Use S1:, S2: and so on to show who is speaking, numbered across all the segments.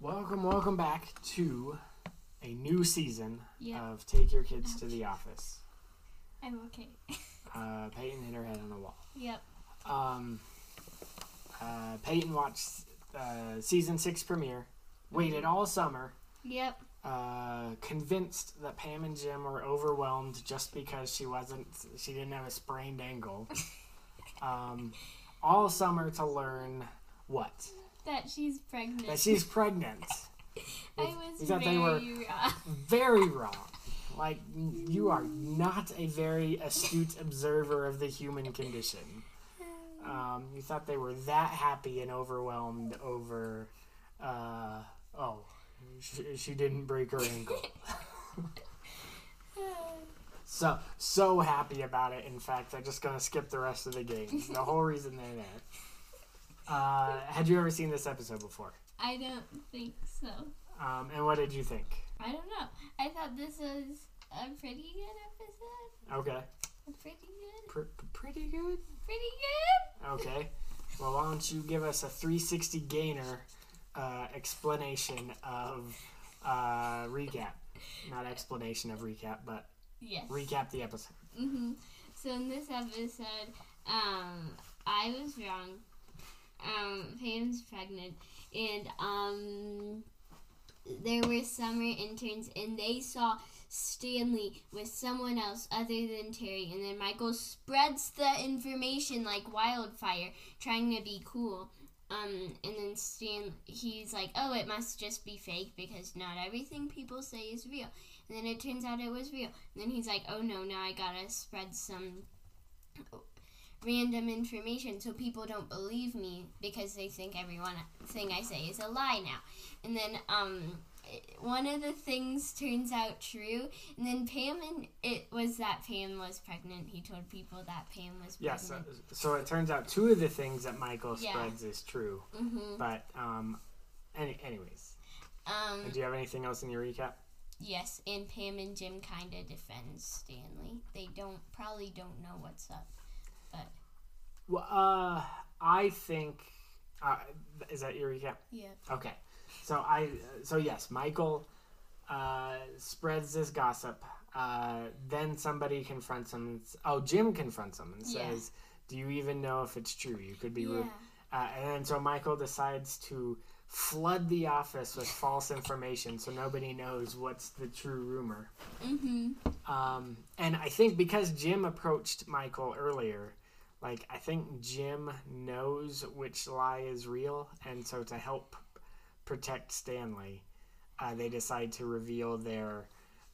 S1: Welcome, welcome back to a new season
S2: Yeah.
S1: of Take Your Kids to the Office.
S2: I'm okay.
S1: Uh, Peyton hit her head on the wall.
S2: Yep.
S1: Um, uh, Peyton watched uh, season six premiere, waited all summer,
S2: Yep.
S1: uh, convinced that Pam and Jim were overwhelmed just because she wasn't, she didn't have a sprained ankle. um, all summer to learn what?
S2: That she's pregnant.
S1: That she's pregnant.
S2: I was
S1: is that
S2: very
S1: they were-
S2: wrong.
S1: very wrong. Like you are not a very astute observer of the human condition. Um, you thought they were that happy and overwhelmed over. Uh, oh, she, she didn't break her ankle. so so happy about it. In fact, I'm just gonna skip the rest of the game. The whole reason they're there. Uh, had you ever seen this episode before?
S2: I don't think so.
S1: Um, and what did you think?
S2: I don't know. I thought this was a pretty good episode.
S1: Okay,
S2: Pretty good.
S1: Pr- pretty good.
S2: Pretty good.
S1: Okay. Well, why don't you give us a 360 gainer uh, explanation of uh, recap? Not explanation of recap, but
S2: Yes.
S1: recap the episode.
S2: hmm So in this episode, um, I was wrong. Um, Pam's pregnant, and um, there were summer interns, and they saw Stanley with someone else other than Terry, and then Michael spreads the information like wildfire, trying to be cool. Um, and then Stan, he's like, "Oh, it must just be fake because not everything people say is real." And then it turns out it was real. And then he's like, "Oh no, now I gotta spread some random information so people don't believe me because they think everyone thing I say is a lie now." And then um, one of the things turns out true. And then Pam and it was that Pam was pregnant. He told people that Pam was
S1: Yes. so, so it turns out two of the things that Michael
S2: Yeah.
S1: spreads is true.
S2: hmm
S1: But, um, any, anyways.
S2: Um,
S1: Do you have anything else in your recap?
S2: Yes, and Pam and Jim kind of defend Stanley. They don't probably don't know what's up. But.
S1: Well, uh, I think. Uh, is that your recap?
S2: Yeah.
S1: Okay, so I so yes, Michael uh, spreads this gossip. Uh, then somebody confronts him. Oh, Jim confronts him and
S2: Yeah.
S1: says, "Do you even know if it's true? You could be
S2: Yeah.
S1: rude." Uh, and then so Michael decides to flood the office with false information, so nobody knows what's the true rumor.
S2: Mm-hmm.
S1: Um, and I think because Jim approached Michael earlier, like I think Jim knows which lie is real, and so to help protect Stanley, uh, they decide to reveal their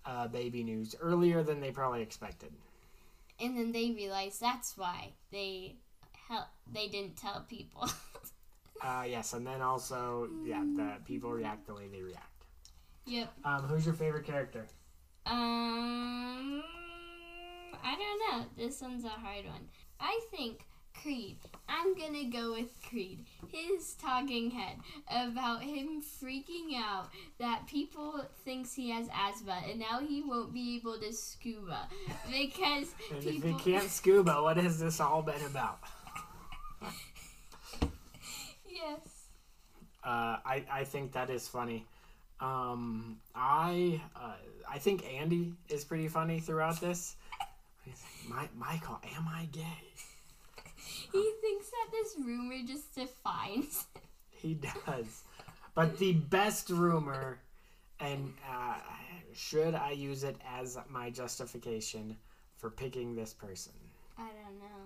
S1: uh, baby news earlier than they probably expected.
S2: And then they realize that's why they hel- they didn't tell people.
S1: Uh, yes, and then also, yeah, the people react the way they react.
S2: yep.
S1: Um, who's your favorite character?
S2: Um, I don't know. This one's a hard one. I think Creed. I'm gonna go with Creed. His talking head about him freaking out that people thinks he has asthma and now he won't be able to scuba because
S1: And if
S2: people.
S1: you can't scuba, what has this all been about?
S2: Yes.
S1: Uh, I, I think that is funny. Um, I uh, I think Andy is pretty funny throughout this. My, Michael, am I gay?
S2: He thinks that this rumor just defines.
S1: He does. But the best rumor, and uh, should I use it as my justification for picking this person?
S2: I don't know.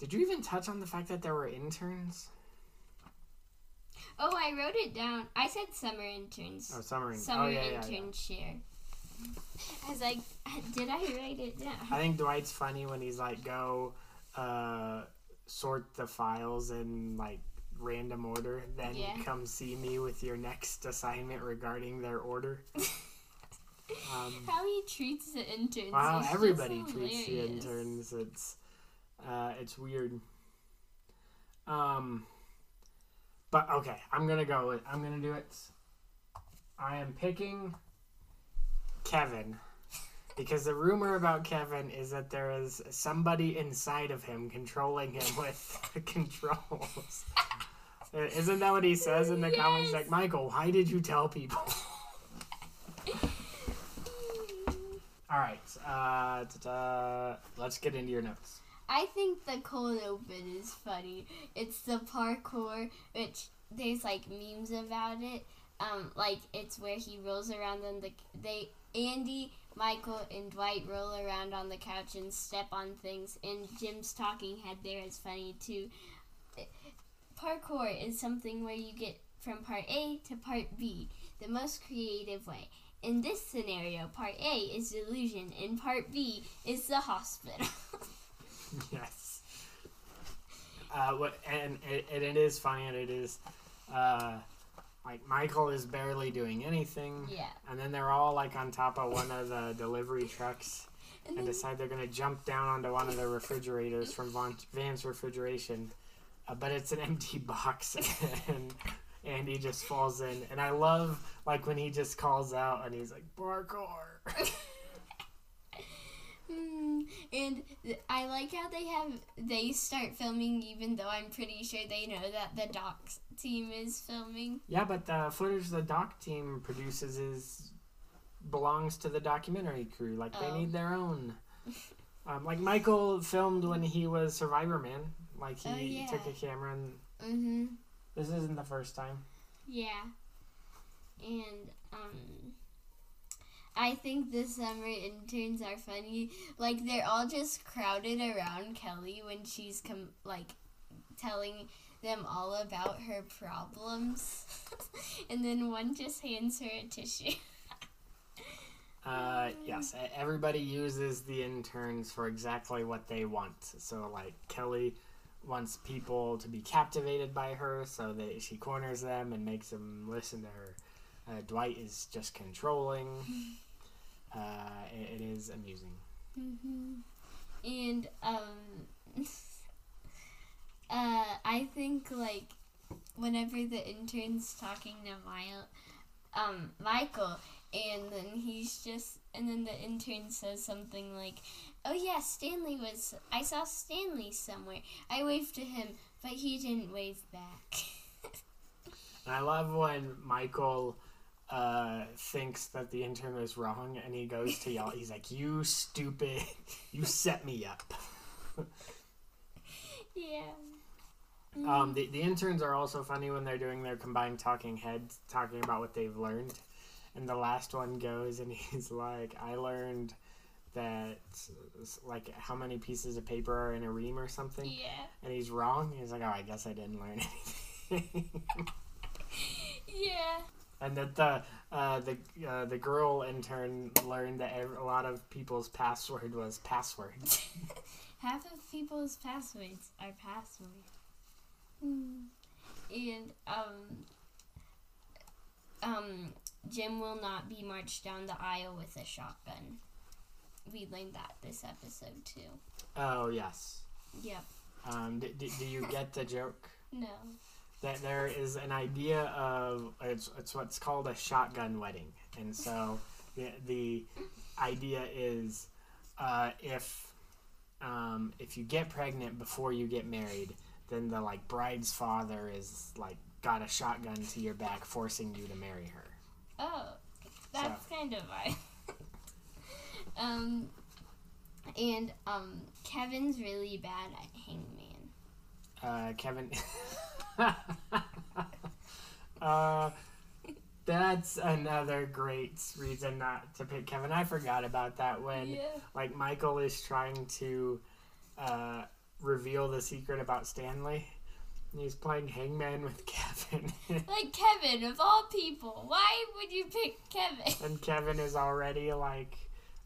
S1: Did you even touch on the fact that there were interns?
S2: Oh, I wrote it down. I said summer interns.
S1: Oh, summer, in-
S2: Summer
S1: oh yeah, yeah, yeah.
S2: intern share. I was like, did I write it down?
S1: I think Dwight's funny when he's like, go uh, sort the files in like random order, then
S2: Yeah.
S1: come see me with your next assignment regarding their order. Um,
S2: How he treats the interns.
S1: wow, everybody treats the interns. It's uh, it's weird. Um, but okay, I'm gonna go with. I'm gonna do it. I am picking Kevin because the rumor about Kevin is that there is somebody inside of him controlling him with controls. Uh, Isn't that what he says in the comments? Like, Michael, why did you tell people? All right, uh, let's get into your notes.
S2: I think the cold open is funny. It's the parkour, which there's like memes about it. Um, like it's where he rolls around on the they Andy, Michael, and Dwight roll around on the couch and step on things. And Jim's talking head there is funny too. Parkour is something where you get from part A to part B the most creative way. In this scenario, part A is delusion, and part B is the hospital.
S1: Uh, what and, and and it is funny, and it is, uh, like Michael is barely doing anything,
S2: yeah.
S1: and then they're all like on top of one of the delivery trucks,
S2: And
S1: and decide they're gonna jump down onto one of the refrigerators from Von, Vance refrigeration, uh, but it's an empty box, and he just falls in, and I love like when he just calls out and he's like parkour.
S2: And I like how they have they start filming even though I'm pretty sure they know that the doc team is filming.
S1: Yeah, but the footage the doc team produces is belongs to the documentary crew. Like they
S2: Oh.
S1: need their own. Um, like Michael filmed when he was Survivor Man. Like he
S2: Oh, yeah.
S1: took a camera, and
S2: Mhm.
S1: this isn't the first time.
S2: Yeah. And um I think the summer interns are funny. Like they're all just crowded around Kelly when she's com- like telling them all about her problems. and then one just hands her a tissue.
S1: Uh, yes, everybody uses the interns for exactly what they want. So like Kelly wants people to be captivated by her, so they she corners them and makes them listen to her. Uh, Dwight is just controlling. Uh, it, it is amusing.
S2: hmm And um, uh, I think like whenever the intern's talking to Mile, um, Michael, and then he's just, and then the intern says something like, "Oh yeah, Stanley was. I saw Stanley somewhere. I waved to him, but he didn't wave back."
S1: And I love when Michael uh, thinks that the intern is wrong, and he goes to yell. He's like, "You stupid! You set me up."
S2: yeah.
S1: Um, the, the interns are also funny when they're doing their combined talking heads, talking about what they've learned. And the last one goes, and he's like, I learned that, like, how many pieces of paper are in a ream or something.
S2: yeah.
S1: And he's wrong. He's like, oh, I guess I didn't learn anything.
S2: Yeah.
S1: And that the uh, the uh, the girl intern learned that a lot of people's password was password.
S2: Half of people's passwords are passwords. Hmm. And um um Jim will not be marched down the aisle with a shotgun. We learned that this episode too.
S1: oh yes.
S2: Yep.
S1: Um, d- d- do you get the joke?
S2: No.
S1: That there is an idea of it's, it's what's called a shotgun wedding and so the, the idea is uh, if um, if you get pregnant before you get married then the like bride's father is like got a shotgun to your back forcing you to marry her
S2: Oh, that's kind of why. um, and um, Kevin's really bad at Hangman.
S1: uh, kevin uh, that's another great reason not to pick kevin i forgot about that when
S2: Yeah.
S1: like Michael is trying to uh, reveal the secret about Stanley. And He's playing hangman with Kevin,
S2: Like Kevin, of all people, why would you pick Kevin?
S1: and Kevin is already like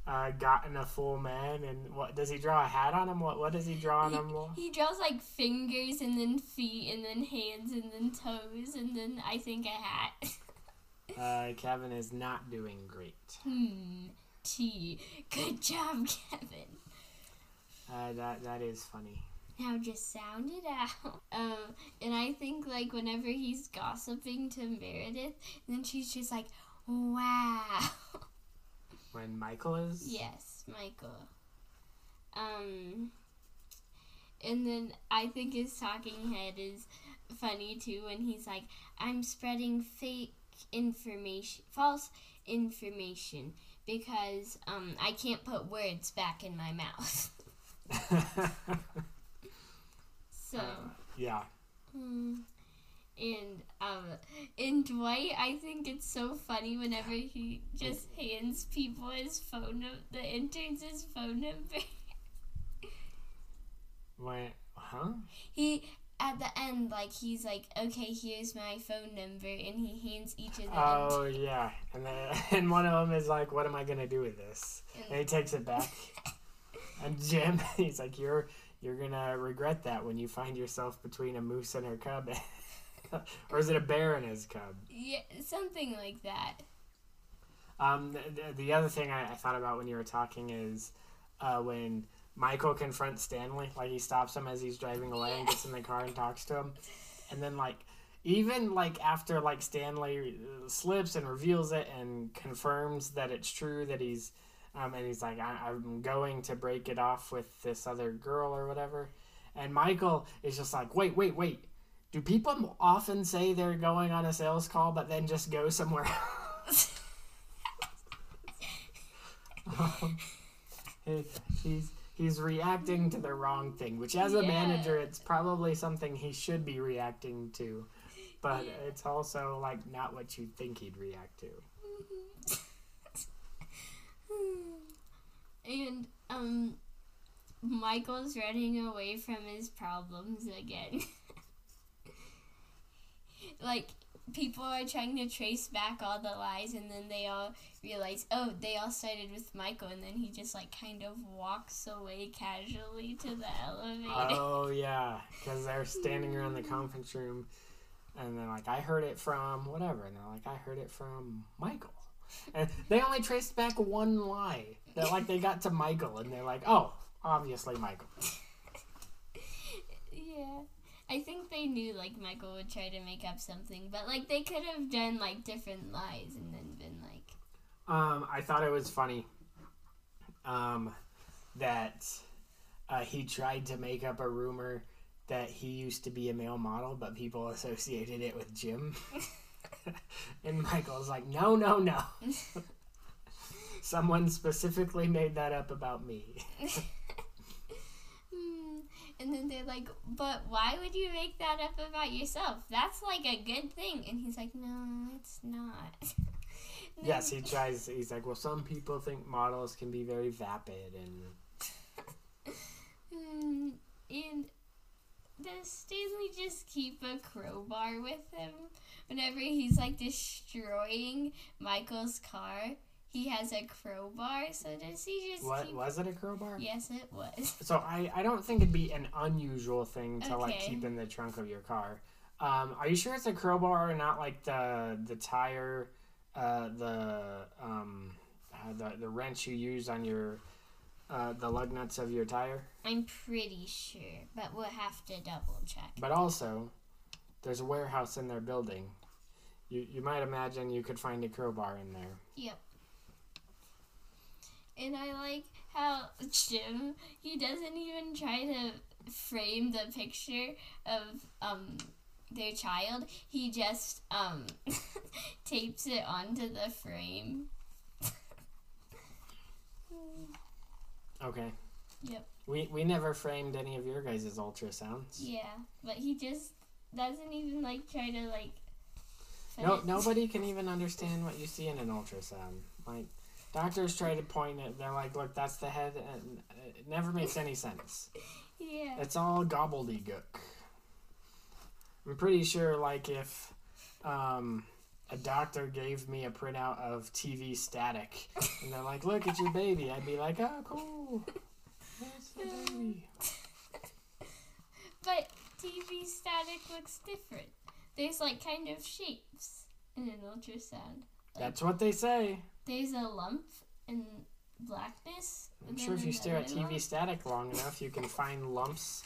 S1: uh, gotten a full man. And what does he draw a hat on him? What what does he draw on him?
S2: He draws like fingers and then feet and then hands and then toes and then I think a hat.
S1: Uh, Kevin is not doing great.
S2: hmm. T. Good job, Kevin.
S1: Uh, that that is funny.
S2: Now just sound it out. Um, and I think like whenever he's gossiping to Meredith, then she's just like, "Wow."
S1: When Michael is?
S2: Yes, Michael. Um, and then I think his talking head is funny too when he's like, I'm spreading fake information, false information, because um, I can't put words back in my mouth. so.
S1: yeah.
S2: Hmm. And um, Dwight, I think it's so funny whenever he just hands people his phone number, the interns his phone number.
S1: When, huh?
S2: he at the end, like he's like, okay, here's my phone number, and he hands each of them.
S1: Oh yeah, and then and one of them is like, "What am I gonna do with this?" And he takes it back. and Jim, he's like, "You're you're gonna regret that when you find yourself between a moose and her cub." or is it a bear and his cub?
S2: Yeah, something like that.
S1: Um, the, the other thing I, I thought about when you were talking is uh, when Michael confronts Stanley, like he stops him as he's driving away and gets in the car and talks to him, and then like even like after like Stanley slips and reveals it and confirms that it's true that he's um, and he's like I, I'm going to break it off with this other girl or whatever, and Michael is just like wait wait wait do people often say they're going on a sales call but then just go somewhere else? Um, he- he's he's reacting to the wrong thing, which as a
S2: Yeah.
S1: manager, it's probably something he should be reacting to, but
S2: Yeah.
S1: it's also like not what you think he'd react to.
S2: and um, Michael's running away from his problems again. Like people are trying to trace back all the lies, and then they all realize, oh, they all started with Michael, and then he just like kind of walks away casually to the elevator.
S1: Oh yeah, because they're standing around the conference room, and they're like, "I heard it from whatever," and they're like, "I heard it from Michael," and they only traced back one lie. They're like, they got to Michael, and they're like, "Oh, obviously Michael."
S2: yeah. I think they knew like Michael would try to make up something, but like they could have done like different lies and then been like,
S1: Um, I thought it was funny um, that uh, he tried to make up a rumor that he used to be a male model, but people associated it with Jim. and Michael's like, no, no, no. Someone specifically made that up about me.
S2: and then they're like, but why would you make that up about yourself? That's like a good thing. And he's like, no, it's not.
S1: Yes, he tries. He's like, well, some people think models can be very vapid, and
S2: Hmm, and does Stanley just keep a crowbar with him whenever he's like destroying Michael's car? He has a crowbar, so does he just
S1: what
S2: keep?
S1: was it a crowbar?
S2: Yes, it was.
S1: So I, I don't think it'd be an unusual thing to like keep in the trunk of your car. Um, are you sure it's a crowbar and not like the the tire, uh, the um, uh, the the wrench you use on your uh, the lug nuts of your tire?
S2: I'm pretty sure, but we'll have to double check.
S1: But also, there's a warehouse in their building. You you might imagine you could find a crowbar in there.
S2: Yep. And I like how Jim he doesn't even try to frame the picture of um their child. He just um tapes it onto the frame.
S1: Okay.
S2: Yep.
S1: We we never framed any of your guys' ultrasounds.
S2: Yeah, but he just doesn't even like try to like.
S1: No,
S2: it-
S1: nobody can even understand what you see in an ultrasound. Like doctors try to point it, they're like, "Look, that's the head," and it never makes any sense.
S2: Yeah.
S1: It's all gobbledygook. I'm pretty sure, like, if um, a doctor gave me a printout of TV static, and they're like, "Look at your baby," I'd be like, "Oh, cool." That's the baby.
S2: But TV static looks different. There's like kind of shapes in an ultrasound.
S1: That's what they say.
S2: There's a lump in blackness.
S1: I'm sure if you stare at TV
S2: lump.
S1: static long enough, you can find lumps,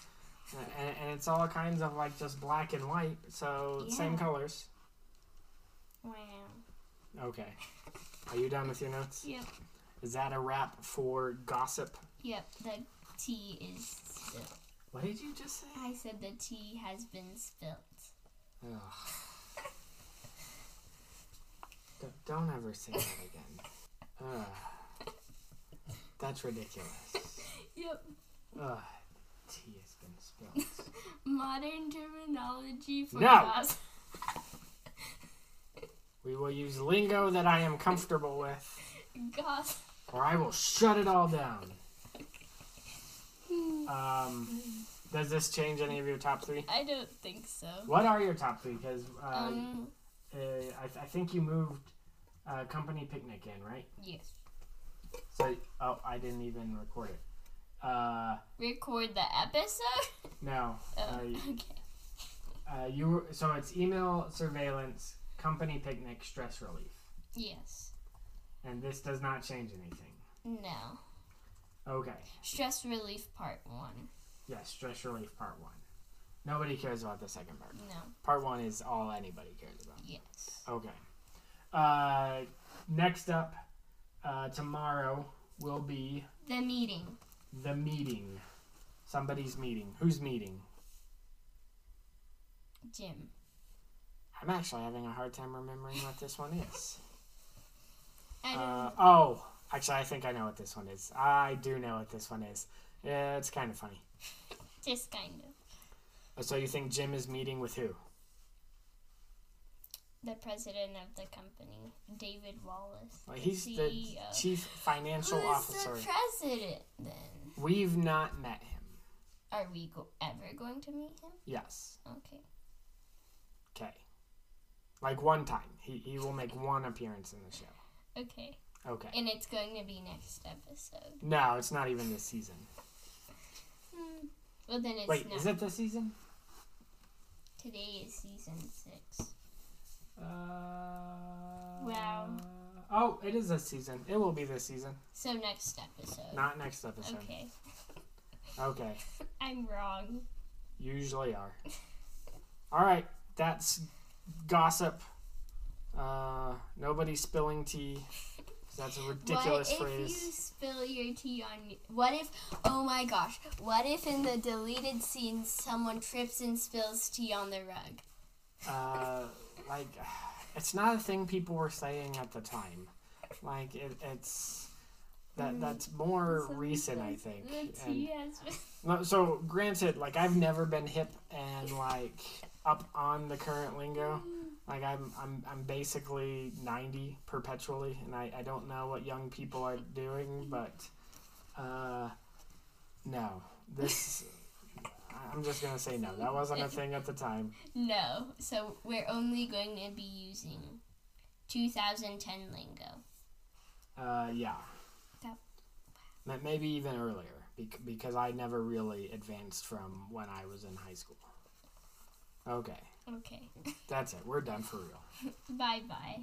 S1: uh, and, and it's all kinds of like just black and white, so same colors.
S2: Wow.
S1: Okay. Are you done with your notes?
S2: Yep.
S1: Is that a wrap for gossip?
S2: Yep, the tea is spilled.
S1: What did you just say?
S2: I said the tea has been spilt.
S1: Ugh. Don't- Don't ever say that again. That's ridiculous.
S2: Yep.
S1: Ugh. Tea has been spilled.
S2: Modern terminology for
S1: No.
S2: gossip.
S1: We will use lingo that I am comfortable with,
S2: Gossip.
S1: or I will shut it all down. Um, does this change any of your top three?
S2: I don't think so.
S1: What are your top three? Because uh,
S2: Um,
S1: uh, I, th- I think you moved uh, company picnic in, right?
S2: yes.
S1: So, oh, I didn't even record it. Uh,
S2: Record the episode?
S1: no.
S2: Oh,
S1: Uh,
S2: okay.
S1: uh, you were, so it's email surveillance, company picnic, stress relief,
S2: Yes.
S1: and this does not change anything.
S2: No.
S1: Okay.
S2: Stress relief part one.
S1: Yes, stress relief part one. Nobody cares about the second part.
S2: No.
S1: Part one is all anybody cares about.
S2: Yes.
S1: Okay. Uh, next up, uh, tomorrow will be
S2: The meeting.
S1: the meeting. Somebody's meeting. Who's meeting?
S2: Jim.
S1: I'm actually having a hard time remembering what this one is. Uh, oh, actually, I think I know what this one is. I do know what this one is. Yeah, it's kind of funny.
S2: just kind of.
S1: Uh, So you think Jim is meeting with who?
S2: The president of the company, David Wallace.
S1: Well, he's the
S2: CEO.
S1: chief financial
S2: Who's
S1: officer.
S2: the president then?
S1: We've not met him.
S2: Are we go- ever going to meet him?
S1: Yes.
S2: Okay.
S1: Okay. Like one time. He, he will make one appearance in the show.
S2: Okay.
S1: Okay.
S2: And it's going to be next episode.
S1: No, it's not even this season.
S2: Hmm. Well, then it's
S1: Wait,
S2: not.
S1: is it this season?
S2: Today is season six.
S1: Uh,
S2: Wow.
S1: Oh, it is this season. It will be this season.
S2: So next episode.
S1: Not next episode.
S2: Okay.
S1: Okay.
S2: I'm wrong.
S1: Usually are. All right. That's gossip. Uh, nobody spilling tea. That's a ridiculous
S2: what
S1: phrase.
S2: if you spill your tea on? What if? Oh my gosh! What if in the deleted scenes someone trips and spills tea on the rug?
S1: uh, like it's not a thing people were saying at the time. Like it, it's that that's more recent, I think. And-
S2: tea has been.
S1: so granted, like I've never been hip and like up on the current lingo. Like I'm I'm I'm basically ninety perpetually, and I I don't know what young people are doing, but uh, no, this. I'm just gonna say no. That wasn't a thing at the time.
S2: No, so we're only going to be using 2010 lingo.
S1: Uh, yeah.
S2: That-
S1: Ma- Maybe even earlier, bec- because I never really advanced from when I was in high school. Okay,
S2: Okay.
S1: that's it. We're done for real.
S2: bye bye.